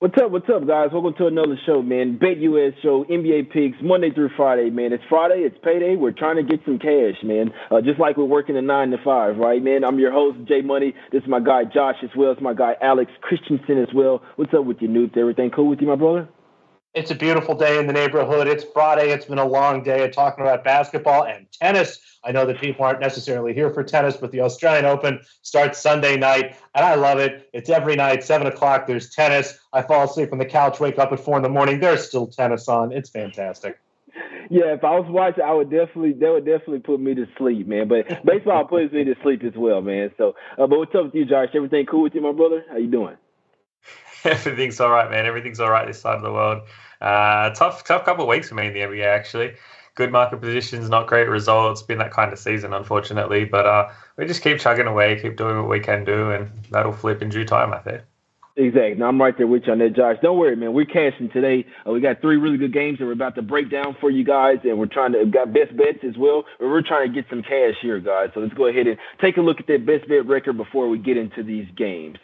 What's up? What's up, guys? Welcome to another show, man. Bet US show, NBA picks, Monday through Friday, man. It's Friday, it's payday. We're trying to get some cash, man. Uh, just like we're working a nine to five, right, man? I'm your host, Jay Money. This is my guy Josh as well. It's my guy Alex Christensen as well. What's up with you, Newt? Everything cool with you, my brother? It's a beautiful day in the neighborhood. It's Friday. It's been a long day of talking about basketball and tennis. I know that people aren't necessarily here for tennis, but the Australian Open starts Sunday night, and I love it. It's every night, seven o'clock. There's tennis. I fall asleep on the couch, wake up at four in the morning. There's still tennis on. It's fantastic. Yeah, if I was watching, I would definitely that would definitely put me to sleep, man. But baseball puts me to sleep as well, man. So, uh, but what's up with you, Josh? Everything cool with you, my brother? How you doing? Everything's all right, man. Everything's all right this side of the world. Uh, tough, tough couple of weeks for me in the NBA, actually. Good market positions, not great results. Been that kind of season, unfortunately. But uh, we just keep chugging away, keep doing what we can do, and that'll flip in due time, I think. Exactly. I'm right there with you on that, Josh. Don't worry, man. We're cashing today. Uh, we got three really good games that we're about to break down for you guys, and we're trying to got best bets as well. We're trying to get some cash here, guys. So let's go ahead and take a look at that best bet record before we get into these games.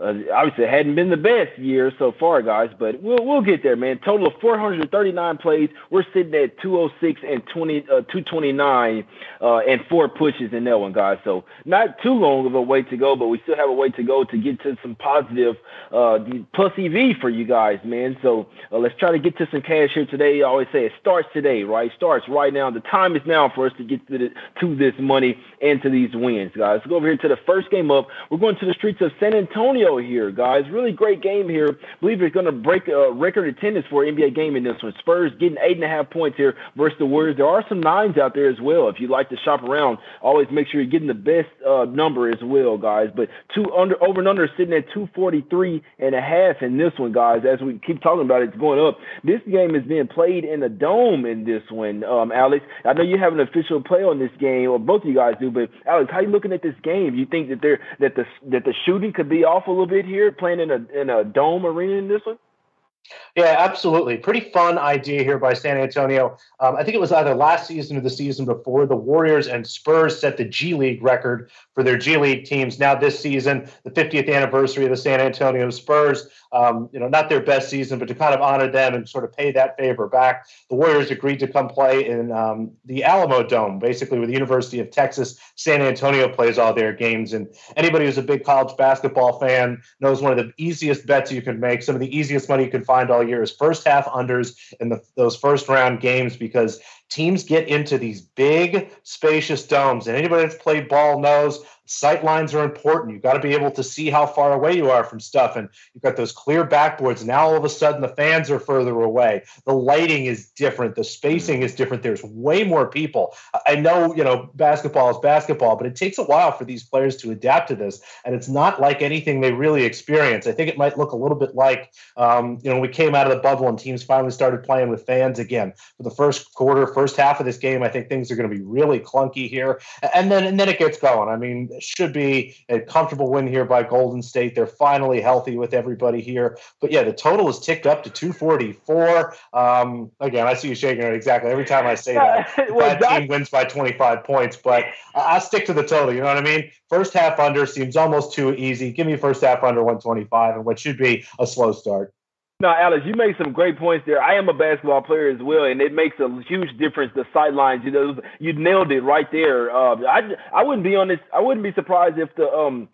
Uh, obviously, it hadn't been the best year so far, guys, but we'll we'll get there, man. Total of 439 plays. We're sitting at 206 and 20, uh, 229, uh, and four pushes in that one, guys. So not too long of a way to go, but we still have a way to go to get to some positive uh, plus EV for you guys, man. So uh, let's try to get to some cash here today. I always say it starts today, right? It Starts right now. The time is now for us to get to, the, to this money and to these wins, guys. Let's go over here to the first game up. We're going to the streets of San Antonio here, guys. Really great game here. Believe it's going to break a record attendance for an NBA game in this one. Spurs getting eight and a half points here versus the Warriors. There are some nines out there as well. If you like to shop around, always make sure you're getting the best uh, number as well, guys. But two under over and under sitting at 243 and a half in this one, guys. As we keep talking about it, it's going up. This game is being played in a dome in this one, um, Alex. I know you have an official play on this game, or both of you guys do. But Alex, how you looking at this game? You think that there that the that the shooting could be off a little bit here, playing in a in a dome arena in this one? Yeah, absolutely. Pretty fun idea here by San Antonio. Um, I think it was either last season or the season before. The Warriors and Spurs set the G League record for their G League teams. Now this season, the 50th anniversary of the San Antonio Spurs. Um, you know, not their best season, but to kind of honor them and sort of pay that favor back, the Warriors agreed to come play in um, the Alamodome, basically where the University of Texas San Antonio plays all their games. And anybody who's a big college basketball fan knows one of the easiest bets you can make, some of the easiest money you can find all year is first half unders in the, those first round games because teams get into these big, spacious domes. And anybody that's played ball knows sight lines are important. You've got to be able to see how far away you are from stuff. And you've got those clear backboards. Now all of a sudden the fans are further away. The lighting is different. The spacing is different. There's way more people. I know, you know, basketball is basketball, but it takes a while for these players to adapt to this. And it's not like anything they really experience. I think it might look a little bit like, um, you know, we came out of the bubble and teams finally started playing with fans again. For the first quarter, first half of this game, I think things are going to be really clunky here. And then, and then it gets going. I mean, should be a comfortable win here by Golden State. They're finally healthy with everybody here. But yeah, the total is ticked up to 244. Um, again, I see you shaking it exactly every time I say that. well, that team wins by 25 points, but I'll stick to the total. You know what I mean? First half under seems almost too easy. Give me first half under 125 and what should be a slow start. No, Alex, you made some great points there. I am a basketball player as well, and it makes a huge difference. The sidelines, you know, you nailed it right there. Uh, I I wouldn't be on this. I wouldn't be surprised if the um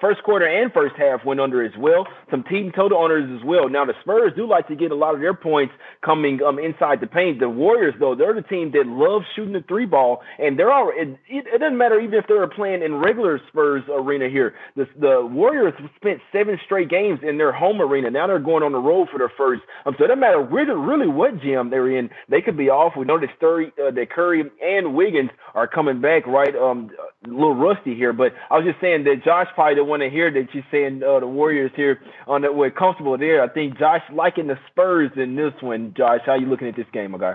First quarter and first half went under as well. Some team total owners as well. Now the Spurs do like to get a lot of their points coming um, inside the paint. The Warriors though, they're the team that loves shooting the three ball, and they're all. It, it, it doesn't matter even if they're playing in regular Spurs arena here. The the Warriors spent seven straight games in their home arena. Now they're going on the road for their first. Um, so it doesn't matter really, really what gym they're in. They could be off. We know that Curry, uh, that Curry and Wiggins are coming back right. Um, a little rusty here, but I was just saying that Josh probably want to hear that you're saying uh, the Warriors here on that we're comfortable there. I think Josh liking the Spurs in this one. Josh, how you looking at this game, my guy?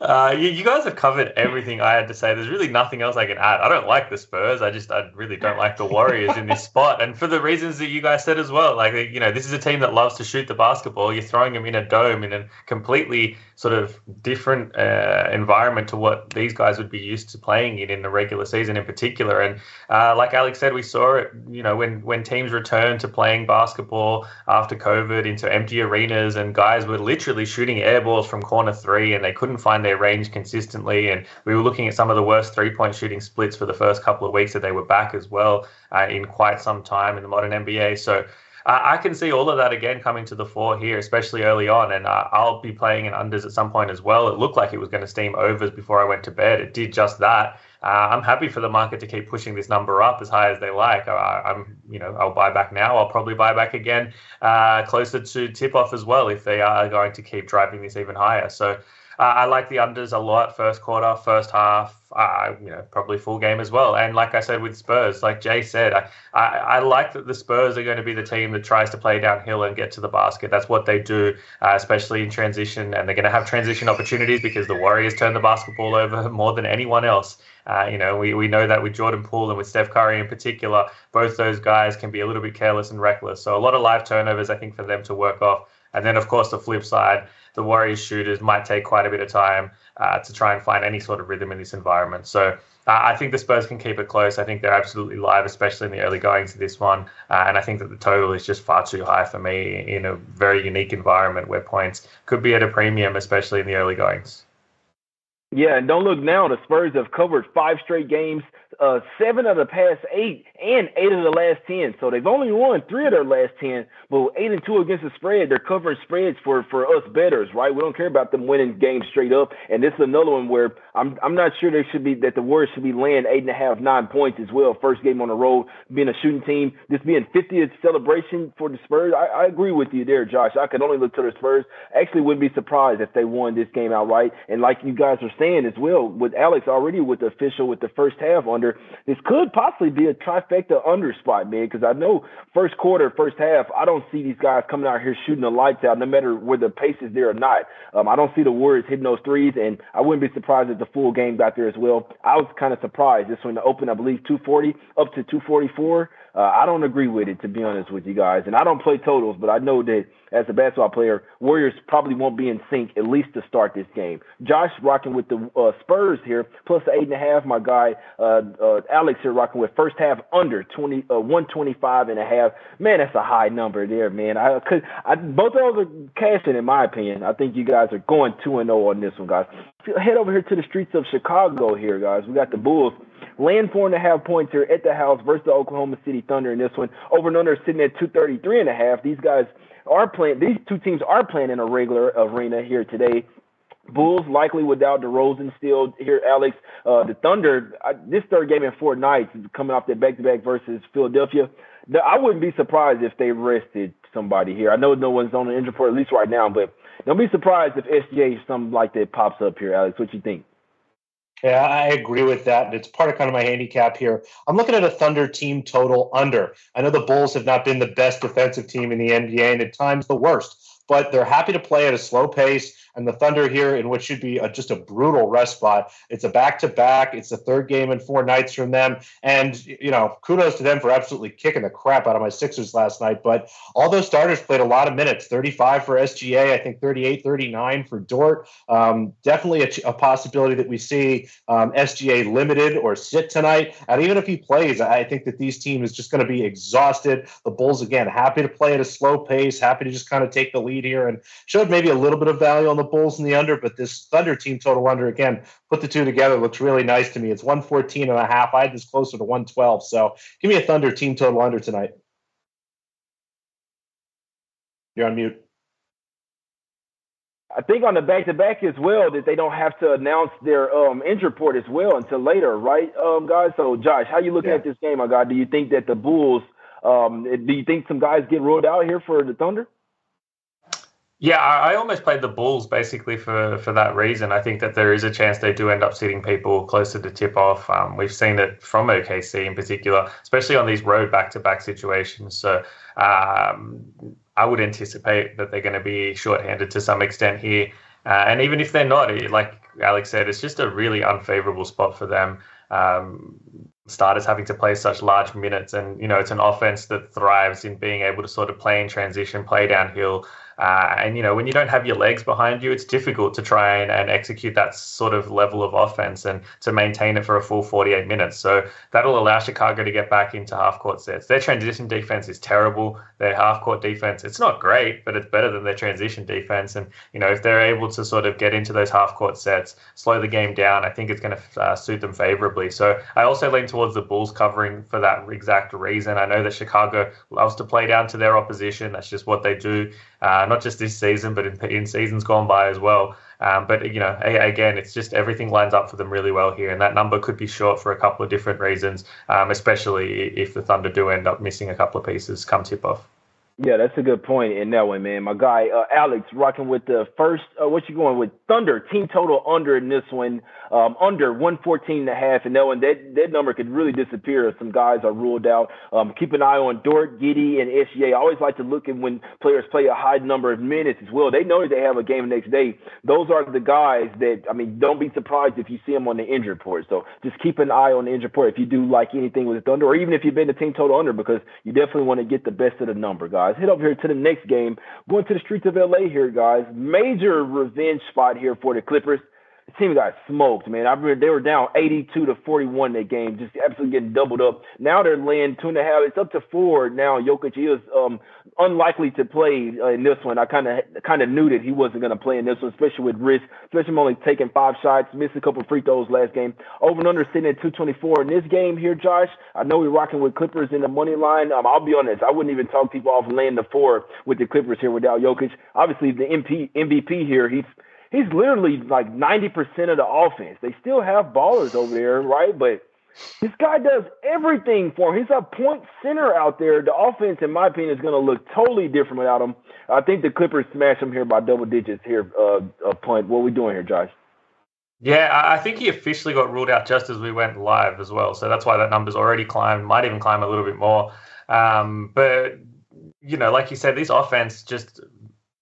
Uh, you, you, guys have covered everything I had to say. There's really nothing else I can add. I don't like the Spurs. I just I really don't like the Warriors in this spot, and for the reasons that you guys said as well. Like you know, this is a team that loves to shoot the basketball. You're throwing them in a dome in a completely sort of different uh, environment to what these guys would be used to playing in in the regular season in particular. And uh, like Alex said, we saw it. You know, when when teams returned to playing basketball after COVID into empty arenas, and guys were literally shooting air balls from corner three, and they couldn't find their range consistently. And we were looking at some of the worst three point shooting splits for the first couple of weeks that they were back as well uh, in quite some time in the modern NBA. So I can see all of that again coming to the fore here, especially early on. And uh, I'll be playing in unders at some point as well. It looked like it was going to steam overs before I went to bed. It did just that. Uh, I'm happy for the market to keep pushing this number up as high as they like. Uh, I'm, you know, I'll buy back now. I'll probably buy back again uh, closer to tip off as well if they are going to keep driving this even higher. So uh, I like the unders a lot. First quarter, first half, uh, you know, probably full game as well. And like I said with Spurs, like Jay said, I, I, I, like that the Spurs are going to be the team that tries to play downhill and get to the basket. That's what they do, uh, especially in transition. And they're going to have transition opportunities because the Warriors turn the basketball over more than anyone else. Uh, you know, we, we know that with Jordan Poole and with Steph Curry in particular, both those guys can be a little bit careless and reckless. So a lot of live turnovers, I think, for them to work off. And then, of course, the flip side, the Warriors shooters might take quite a bit of time uh, to try and find any sort of rhythm in this environment. So uh, I think the Spurs can keep it close. I think they're absolutely live, especially in the early goings of this one. Uh, and I think that the total is just far too high for me in a very unique environment where points could be at a premium, especially in the early goings. Yeah, and don't look now. The Spurs have covered five straight games uh, seven of the past eight and eight of the last ten. So they've only won three of their last ten, but eight and two against the spread. They're covering spreads for for us bettors, right? We don't care about them winning games straight up. And this is another one where I'm I'm not sure they should be that the Warriors should be laying eight and a half, nine points as well. First game on the road, being a shooting team, this being 50th celebration for the Spurs. I, I agree with you there, Josh. I could only look to the Spurs. Actually, wouldn't be surprised if they won this game outright. And like you guys are saying as well, with Alex already with the official with the first half under under. This could possibly be a trifecta under spot, man, because I know first quarter, first half, I don't see these guys coming out here shooting the lights out, no matter where the pace is there or not. Um, I don't see the Warriors hitting those threes, and I wouldn't be surprised if the full game got there as well. I was kind of surprised. This one opened, I believe, 240 up to 244. Uh, I don't agree with it, to be honest with you guys. And I don't play totals, but I know that as a basketball player, Warriors probably won't be in sync at least to start this game. Josh rocking with the uh, Spurs here, plus the eight and a half. My guy uh, uh, Alex here rocking with first half under 20, uh, 125 and a half. Man, that's a high number there, man. I could, I, both of those are cashing, in my opinion. I think you guys are going two and zero oh on this one, guys. Head over here to the streets of Chicago here, guys. We got the Bulls Land four and a half points here at the house versus the Oklahoma City Thunder in this one. Over and under sitting at 233 and a half. These guys are playing, these two teams are playing in a regular arena here today. Bulls likely without DeRozan still here, Alex. Uh, the Thunder, I, this third game in four nights coming off that back-to-back versus Philadelphia. The, I wouldn't be surprised if they rested somebody here. I know no one's on the injury report at least right now, but don't be surprised if SGA something like that pops up here, Alex. What you think? Yeah, I agree with that. And it's part of kind of my handicap here. I'm looking at a Thunder team total under. I know the Bulls have not been the best defensive team in the NBA and at times the worst, but they're happy to play at a slow pace and the Thunder here in what should be a, just a brutal rest spot. It's a back to back. It's the third game in four nights from them, and you know, kudos to them for absolutely kicking the crap out of my Sixers last night. But all those starters played a lot of minutes 35 for SGA, I think 38, 39 for Dort. Um, definitely a, a, possibility that we see um, SGA limited or sit tonight. And even if he plays, I think that these teams is just going to be exhausted. The Bulls, again, happy to play at a slow pace, happy to just kind of take the lead here and showed maybe a little bit of value on the Bulls in the under, but this Thunder team total under again, put the two together looks really nice to me. It's 114 and a half. I had this closer to 112. So give me a Thunder team total under tonight. You're on mute. I think on the back to back as well that they don't have to announce their um, injury report as well until later, right, um, guys? So, Josh, how you looking yeah. at this game, my God? Do you think that the Bulls, um, do you think some guys get ruled out here for the Thunder? Yeah, I, almost played the Bulls basically for, for that reason. I think that there is a chance they do end up sitting people closer to tip off. Um, we've seen it from OKC in particular, especially on these road back to back situations. So um, I would anticipate that they're going to be shorthanded to some extent here. Uh, and even if they're not, like Alex said, it's just a really unfavorable spot for them. Um, starters having to play such large minutes, and you know it's an offense that thrives in being able to sort of play in transition, play downhill, uh, and you know, when you don't have your legs behind you, it's difficult to try and, and execute that sort of level of offense and to maintain it for a full 48 minutes. So that'll allow Chicago to get back into half court sets. Their transition defense is terrible. Their half court defense, it's not great, but it's better than their transition defense. And you know, if they're able to sort of get into those half court sets, slow the game down, I think it's going to uh, suit them favorably. So I also lean towards the Bulls covering for that exact reason. I know that Chicago loves to play down to their opposition. That's just what they do uh, not just this season, but in, in seasons gone by as well. Um, but you know, again, it's just everything lines up for them really well here, and that number could be short for a couple of different reasons, um, especially if the Thunder do end up missing a couple of pieces come tip off. Yeah, that's a good point in that one, man. My guy uh, Alex rocking with the first. Uh, what you going with? Thunder team total under in this one, um, under 114 and a half, and that one that that number could really disappear if some guys are ruled out. Um, keep an eye on Dort, Giddey, and SGA. I always like to look at when players play a high number of minutes as well. They know they have a game the next day. Those are the guys that I mean. Don't be surprised if you see them on the injury report. So just keep an eye on the injury report if you do like anything with Thunder, or even if you've been the team total under, because you definitely want to get the best of the number, guys. Head over here to the next game. Going to the streets of LA here, guys. Major revenge spot here for the Clippers the team got smoked, man. I remember they were down 82 to 41 that game, just absolutely getting doubled up. Now they're laying two and a half. It's up to four now. Jokic is um, unlikely to play uh, in this one. I kind of kind of knew that he wasn't going to play in this one, especially with risk, especially only taking five shots, missed a couple free throws last game. Over and under sitting at 224 in this game here, Josh. I know we're rocking with Clippers in the money line. Um, I'll be honest, I wouldn't even talk people off laying the four with the Clippers here without Jokic. Obviously, the MP, MVP here, he's he's literally like 90% of the offense. They still have ballers over there, right? But this guy does everything for him. He's a point center out there. The offense, in my opinion, is going to look totally different without him. I think the Clippers smash him here by double digits here. Uh, a point. What we doing here, Josh? Yeah, I think he officially got ruled out just as we went live as well. So that's why that number's already climbed. Might even climb a little bit more. Um, but you know, like you said, this offense just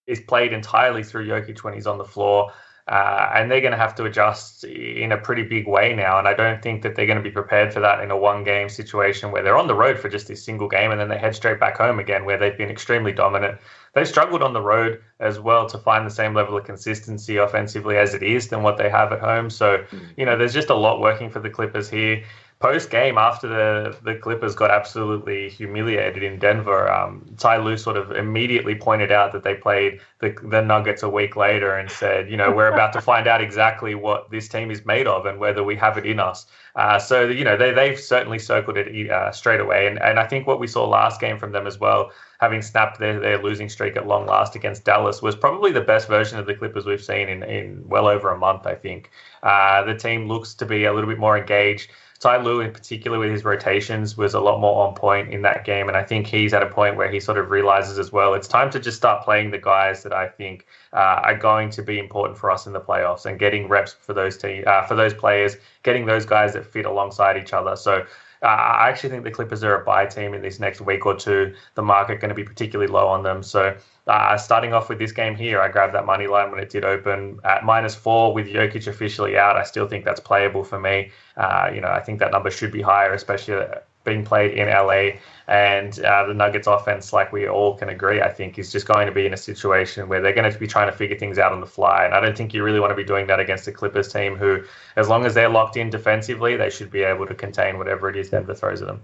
is played entirely through Jokic when he's on the floor. Uh, and they're going to have to adjust in a pretty big way now. And I don't think that they're going to be prepared for that in a one game situation where they're on the road for just this single game and then they head straight back home again, where they've been extremely dominant. They've struggled on the road as well to find the same level of consistency offensively as it is than what they have at home. So, mm. you know, there's just a lot working for the Clippers here post game after the the Clippers got absolutely humiliated in Denver, um, Ty Lue sort of immediately pointed out that they played the the Nuggets a week later and said, you know, we're about to find out exactly what this team is made of and whether we have it in us. Uh, so you know they they've certainly circled it uh, straight away, and and I think what we saw last game from them as well. Having snapped their, their losing streak at long last against Dallas was probably the best version of the Clippers we've seen in, in well over a month, I think. Uh, the team looks to be a little bit more engaged. Ty Lue, in particular, with his rotations, was a lot more on point in that game. And I think he's at a point where he sort of realizes as well it's time to just start playing the guys that I think uh, are going to be important for us in the playoffs and getting reps for those team, uh, for those players, getting those guys that fit alongside each other. So uh, I actually think the Clippers are a buy team in this next week or two. The market going to be particularly low on them. So uh, starting off with this game here, I grabbed that money line when it did open at minus four with Jokic officially out. I still think that's playable for me. Uh, you know, I think that number should be higher, especially being played in LA. And uh, the Nuggets offense, like we all can agree, I think is just going to be in a situation where they're going to be trying to figure things out on the fly. And I don't think you really want to be doing that against the Clippers team, who, as long as they're locked in defensively, they should be able to contain whatever it is Denver throws at them.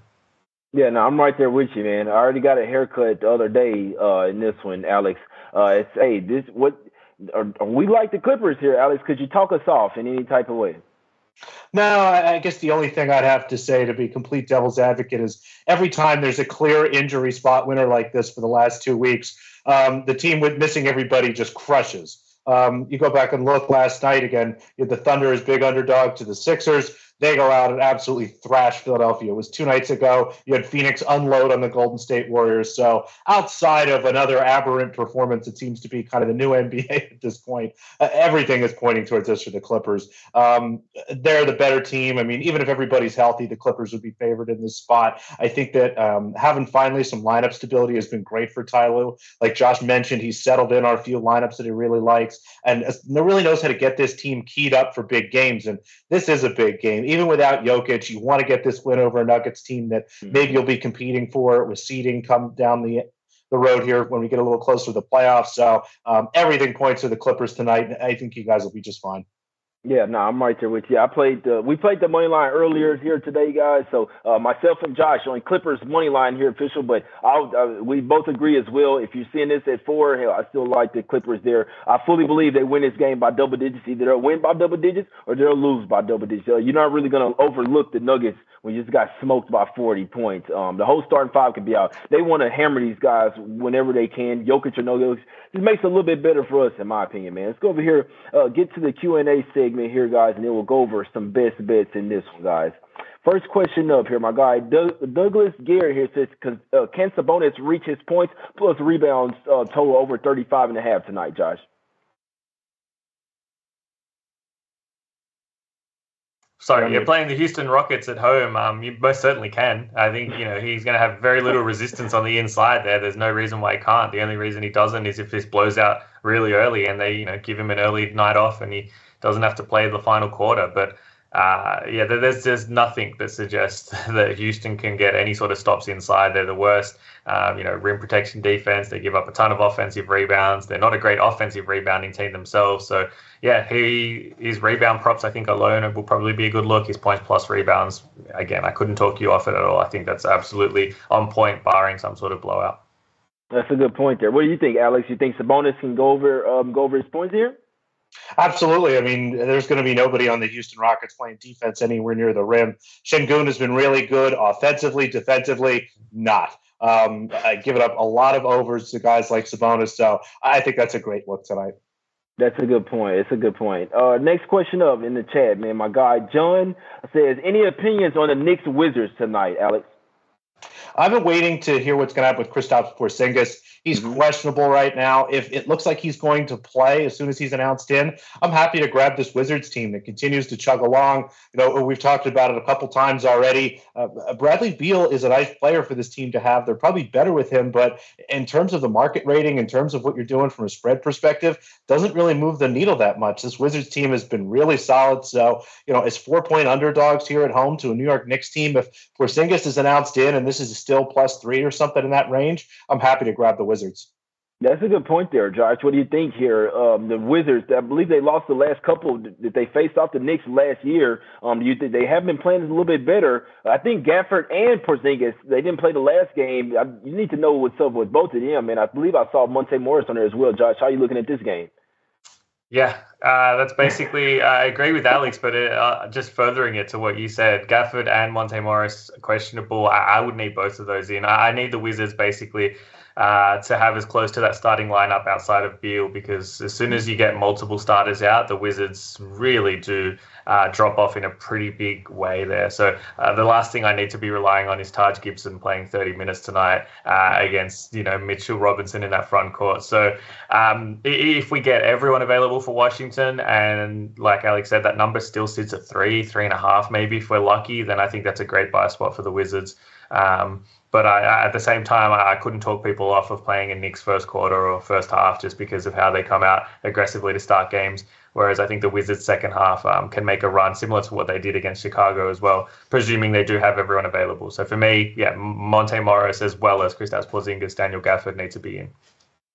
Yeah, no, I'm right there with you, man. I already got a haircut the other day uh, in this one, Alex. Uh, it's hey, this what are, are we like the Clippers here, Alex? Could you talk us off in any type of way? No, I guess the only thing I'd have to say to be complete devil's advocate is every time there's a clear injury spot winner like this for the last two weeks, um, the team with missing everybody just crushes. Um, you go back and look last night again, the Thunder is big underdog to the Sixers. They go out and absolutely thrash Philadelphia. It was two nights ago. You had Phoenix unload on the Golden State Warriors. So outside of another aberrant performance, it seems to be kind of the new NBA at this point. Uh, everything is pointing towards this for the Clippers. Um, they're the better team. I mean, even if everybody's healthy, the Clippers would be favored in this spot. I think that um, having finally some lineup stability has been great for Ty Lue. Like Josh mentioned, he's settled in a few lineups that he really likes and really knows how to get this team keyed up for big games. And this is a big game. Even without Jokic, you want to get this win over a Nuggets team that hmm. maybe you'll be competing for with seeding come down the the road here when we get a little closer to the playoffs. So um, everything points to the Clippers tonight. I think you guys will be just fine. Yeah, no, I'm right there with you. I played the we played the money line earlier here today, guys. So uh, myself and Josh on Clippers money line here official, but uh, we both agree as well. If you're seeing this at four, hell, I still like the Clippers there. I fully believe they win this game by double digits. Either they'll win by double digits or they'll lose by double digits. Uh, you're not really going to overlook the Nuggets when you just got smoked by 40 points. Um, the whole starting five could be out. They want to hammer these guys whenever they can. Jokic or no Jokic. This makes it a little bit better for us, in my opinion, man. Let's go over here, uh, get to the Q&A segment here, guys, and then we'll go over some best bets in this one, guys. First question up here, my guy Doug, Douglas Garrett here says, uh, can Sabonis reach his points plus rebounds uh, total over 35 and a half tonight, Josh? Sorry, you're playing the Houston Rockets at home. Um, you most certainly can. I think you know he's going to have very little resistance on the inside there. There's no reason why he can't. The only reason he doesn't is if this blows out really early and they you know give him an early night off and he doesn't have to play the final quarter. But uh, yeah, there's there's nothing that suggests that Houston can get any sort of stops inside. They're the worst. Um, you know, rim protection defense. They give up a ton of offensive rebounds. They're not a great offensive rebounding team themselves. So yeah, he his rebound props I think alone will probably be a good look. His points plus rebounds again, I couldn't talk you off it at all. I think that's absolutely on point, barring some sort of blowout. That's a good point there. What do you think, Alex? You think Sabonis can go over um, go over his points here? Absolutely. I mean, there's going to be nobody on the Houston Rockets playing defense anywhere near the rim. Sengun has been really good offensively, defensively, not. Um, it up a lot of overs to guys like Sabonis. So I think that's a great look tonight. That's a good point. It's a good point. Uh, next question up in the chat, man. My guy John says, any opinions on the Knicks Wizards tonight, Alex? I've been waiting to hear what's going to happen with Kristaps Porzingis. He's mm-hmm. questionable right now. If it looks like he's going to play as soon as he's announced in, I'm happy to grab this Wizards team that continues to chug along. You know, we've talked about it a couple times already. Uh, Bradley Beal is a nice player for this team to have. They're probably better with him, but in terms of the market rating, in terms of what you're doing from a spread perspective, doesn't really move the needle that much. This Wizards team has been really solid. So, you know, as four point underdogs here at home to a New York Knicks team, if Porzingis is announced in and this is still plus three or something in that range, I'm happy to grab the Wizards. That's a good point there, Josh. What do you think here? Um, the Wizards, I believe they lost the last couple that they faced off the Knicks last year. Um, you think they have been playing a little bit better? I think Gafford and Porzingis, they didn't play the last game. I, you need to know what's up with both of them, and I believe I saw Monte Morris on there as well. Josh, how are you looking at this game? Yeah, uh, that's basically. I agree with Alex, but it, uh, just furthering it to what you said, Gafford and Monte Morris questionable. I, I would need both of those in. I, I need the Wizards basically uh, to have as close to that starting lineup outside of Beal because as soon as you get multiple starters out, the Wizards really do uh, drop off in a pretty big way there. So uh, the last thing I need to be relying on is Taj Gibson playing 30 minutes tonight uh, against you know Mitchell Robinson in that front court. So um, if we get everyone available for Washington and like Alex said, that number still sits at three, three and a half maybe if we're lucky, then I think that's a great buy spot for the Wizards. Um, but I, at the same time, I, couldn't talk people off of playing in Knicks first quarter or first half just because of how they come out aggressively to start games. Whereas I think the Wizards' second half um, can make a run similar to what they did against Chicago as well, presuming they do have everyone available. So for me, yeah, Monte Morris as well as Kristaps Porzingis, Daniel Gafford need to be in.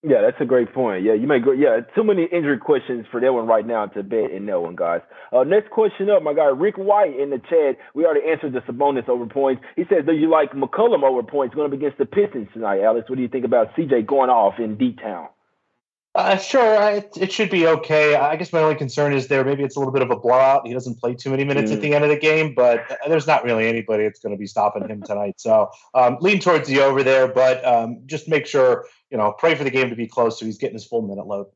Yeah, that's a great point. Yeah, you may go. Yeah, too many injury questions for that one right now to bet in that one, guys. Uh, next question up, my guy Rick White in the chat. We already answered the Sabonis over points. He says, "Do you like McCollum over points going up against the Pistons tonight, Alex? What do you think about CJ going off in D Town?" Uh, sure, it, it should be okay. I guess my only concern is there maybe it's a little bit of a blowout. He doesn't play too many minutes mm. at the end of the game, but uh, there's not really anybody that's going to be stopping him tonight. So um, lean towards the over there, but um, just make sure you know pray for the game to be close so he's getting his full minute load.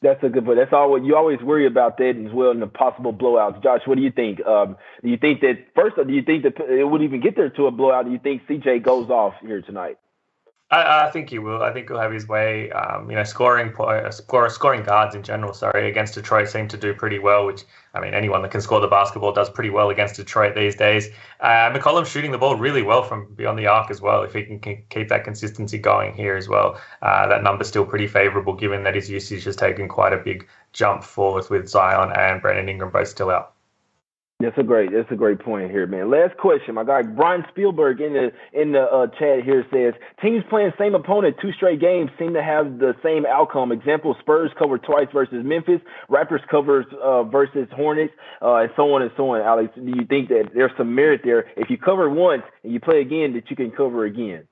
That's a good point. That's all. You always worry about that as well in the possible blowouts. Josh, what do you think? Um, do you think that first? Do you think that it would even get there to a blowout? Do you think CJ goes off here tonight? I, I, think he will. I think he'll have his way. Um, you know, scoring uh, scoring guards in general. Sorry, against Detroit seem to do pretty well. Which I mean, anyone that can score the basketball does pretty well against Detroit these days. Uh, McCollum's shooting the ball really well from beyond the arc as well. If he can, can keep that consistency going here as well, uh, that number's still pretty favourable given that his usage has taken quite a big jump forward with Zion and Brandon Ingram both still out. That's a great. That's a great point here, man. Last question, my guy Brian Spielberg in the in the uh, chat here says teams playing same opponent two straight games seem to have the same outcome. Example: Spurs covered twice versus Memphis, Raptors covers uh, versus Hornets, uh, and so on and so on. Alex, do you think that there's some merit there if you cover once and you play again that you can cover again?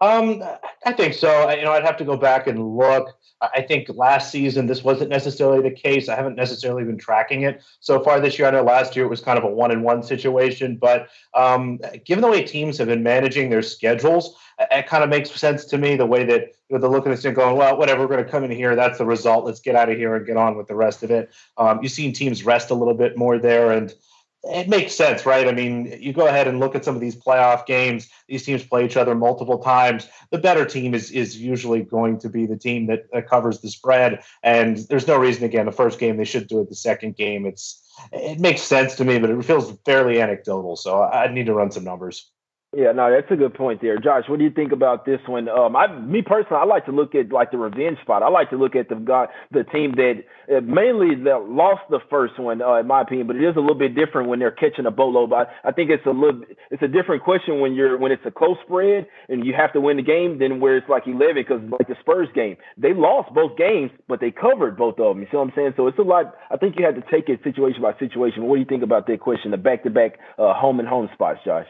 Um, I think so. You know, I'd have to go back and look. I think last season this wasn't necessarily the case. I haven't necessarily been tracking it so far this year. I know last year it was kind of a one and one situation, but um, given the way teams have been managing their schedules, it kind of makes sense to me the way that you know, they're looking at this and going, well, whatever, we're going to come in here. That's the result. Let's get out of here and get on with the rest of it. Um, you've seen teams rest a little bit more there, and it makes sense, right? I mean, you go ahead and look at some of these playoff games. These teams play each other multiple times. The better team is is usually going to be the team that, that covers the spread. And there's no reason, again, the first game they should do it. The second game, it's it makes sense to me, but it feels fairly anecdotal. So I need to run some numbers. Yeah, no, that's a good point there, Josh. What do you think about this one? Um, I, me personally, I like to look at like the revenge spot. I like to look at the guy, the team that uh, mainly that lost the first one, uh, in my opinion. But it is a little bit different when they're catching a boatload. But I, I think it's a little, it's a different question when you're when it's a close spread and you have to win the game than where it's like 11 because like the Spurs game, they lost both games, but they covered both of them. You see what I'm saying? So it's a lot. I think you have to take it situation by situation. What do you think about that question, the back-to-back uh, home and home spots, Josh?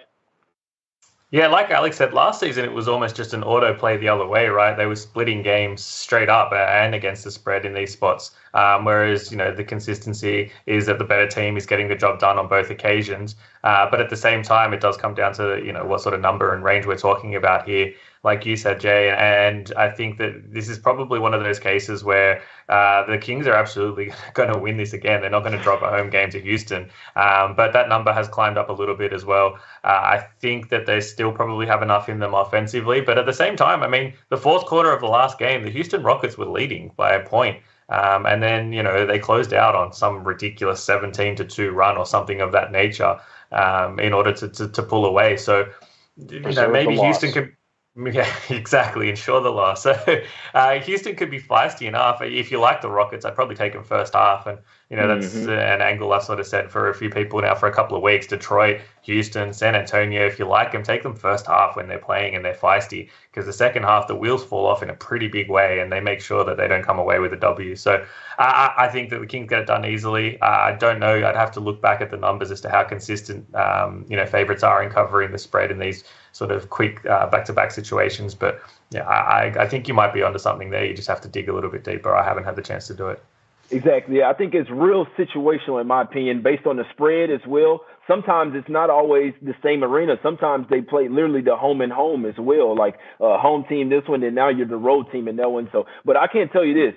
Yeah, like Alex said, last season it was almost just an auto play the other way, right? They were splitting games straight up and against the spread in these spots. Um, whereas, you know, the consistency is that the better team is getting the job done on both occasions. Uh, but at the same time, it does come down to, you know, what sort of number and range we're talking about here like you said, Jay. And I think that this is probably one of those cases where uh, the Kings are absolutely going to win this again. They're not going to drop a home game to Houston. Um, but that number has climbed up a little bit as well. Uh, I think that they still probably have enough in them offensively. But at the same time, I mean, the fourth quarter of the last game, the Houston Rockets were leading by a point. Um, and then, you know, they closed out on some ridiculous 17 to 2 run or something of that nature um, in order to, to, to, pull away. So, you know, maybe Houston can yeah, exactly. Ensure the loss. So uh, Houston could be feisty enough. If you like the Rockets, I'd probably take them first half. And, you know, that's mm-hmm. an angle I've sort of said for a few people now for a couple of weeks. Detroit, Houston, San Antonio, if you like them, take them first half when they're playing and they're feisty. Because the second half, the wheels fall off in a pretty big way and they make sure that they don't come away with a W. So uh, I think that the Kings get it done easily. Uh, I don't know. I'd have to look back at the numbers as to how consistent, um, you know, favorites are in covering the spread in these sort of quick uh, back-to-back situations. But yeah, I, I think you might be onto something there. You just have to dig a little bit deeper. I haven't had the chance to do it. Exactly. I think it's real situational in my opinion, based on the spread as well. Sometimes it's not always the same arena. Sometimes they play literally the home and home as well, like uh, home team this one, and now you're the road team in that one. So, but I can't tell you this: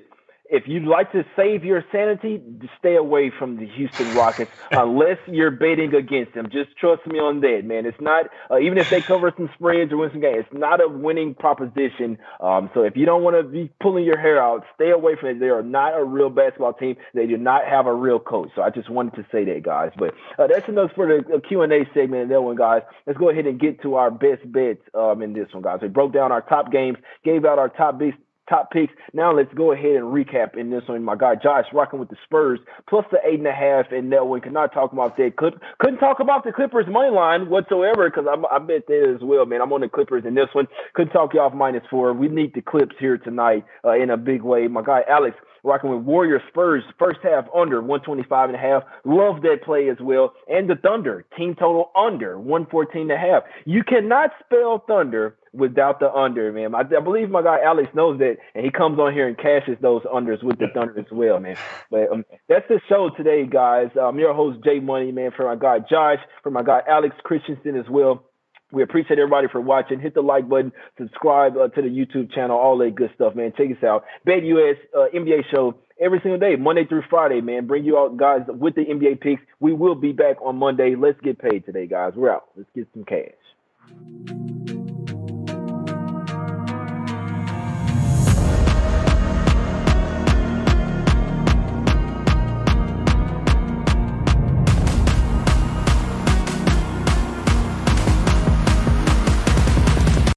if you'd like to save your sanity, stay away from the Houston Rockets unless you're betting against them. Just trust me on that, man. It's not uh, even if they cover some spreads or win some games, it's not a winning proposition. Um, so if you don't want to be pulling your hair out, stay away from it. They are not a real basketball team. They do not have a real coach. So I just wanted to say that, guys. But uh, that's enough for the Q and A segment in that one, guys. Let's go ahead and get to our best bets um, in this one, guys. We broke down our top games, gave out our top best top picks. Now let's go ahead and recap in this one. My guy Josh rocking with the Spurs plus the eight and a half, and that one cannot talk about that. Could, couldn't talk about the Clippers money line whatsoever because I, I bet that as well, man. I'm on the Clippers in this one. Couldn't talk you off minus four. We need the Clips here tonight uh, in a big way. My guy Alex rocking with Warriors Spurs first half under 125 and a half. Love that play as well. And the Thunder team total under 114 and a half. You cannot spell Thunder without the under, man. I, I, believe my guy Alex knows that, and he comes on here and cashes those unders with the Thunder as well, man. But um, that's the show today, guys. I'm your host Jay Money, man. For my guy Josh, for my guy Alex Christensen as well. We appreciate everybody for watching. Hit the like button, subscribe uh, to the YouTube channel, all that good stuff, man. Check us out. Bet US uh, NBA show every single day, Monday through Friday, man. Bring you out guys with the NBA picks. We will be back on Monday. Let's get paid today, guys. We're out. Let's get some cash.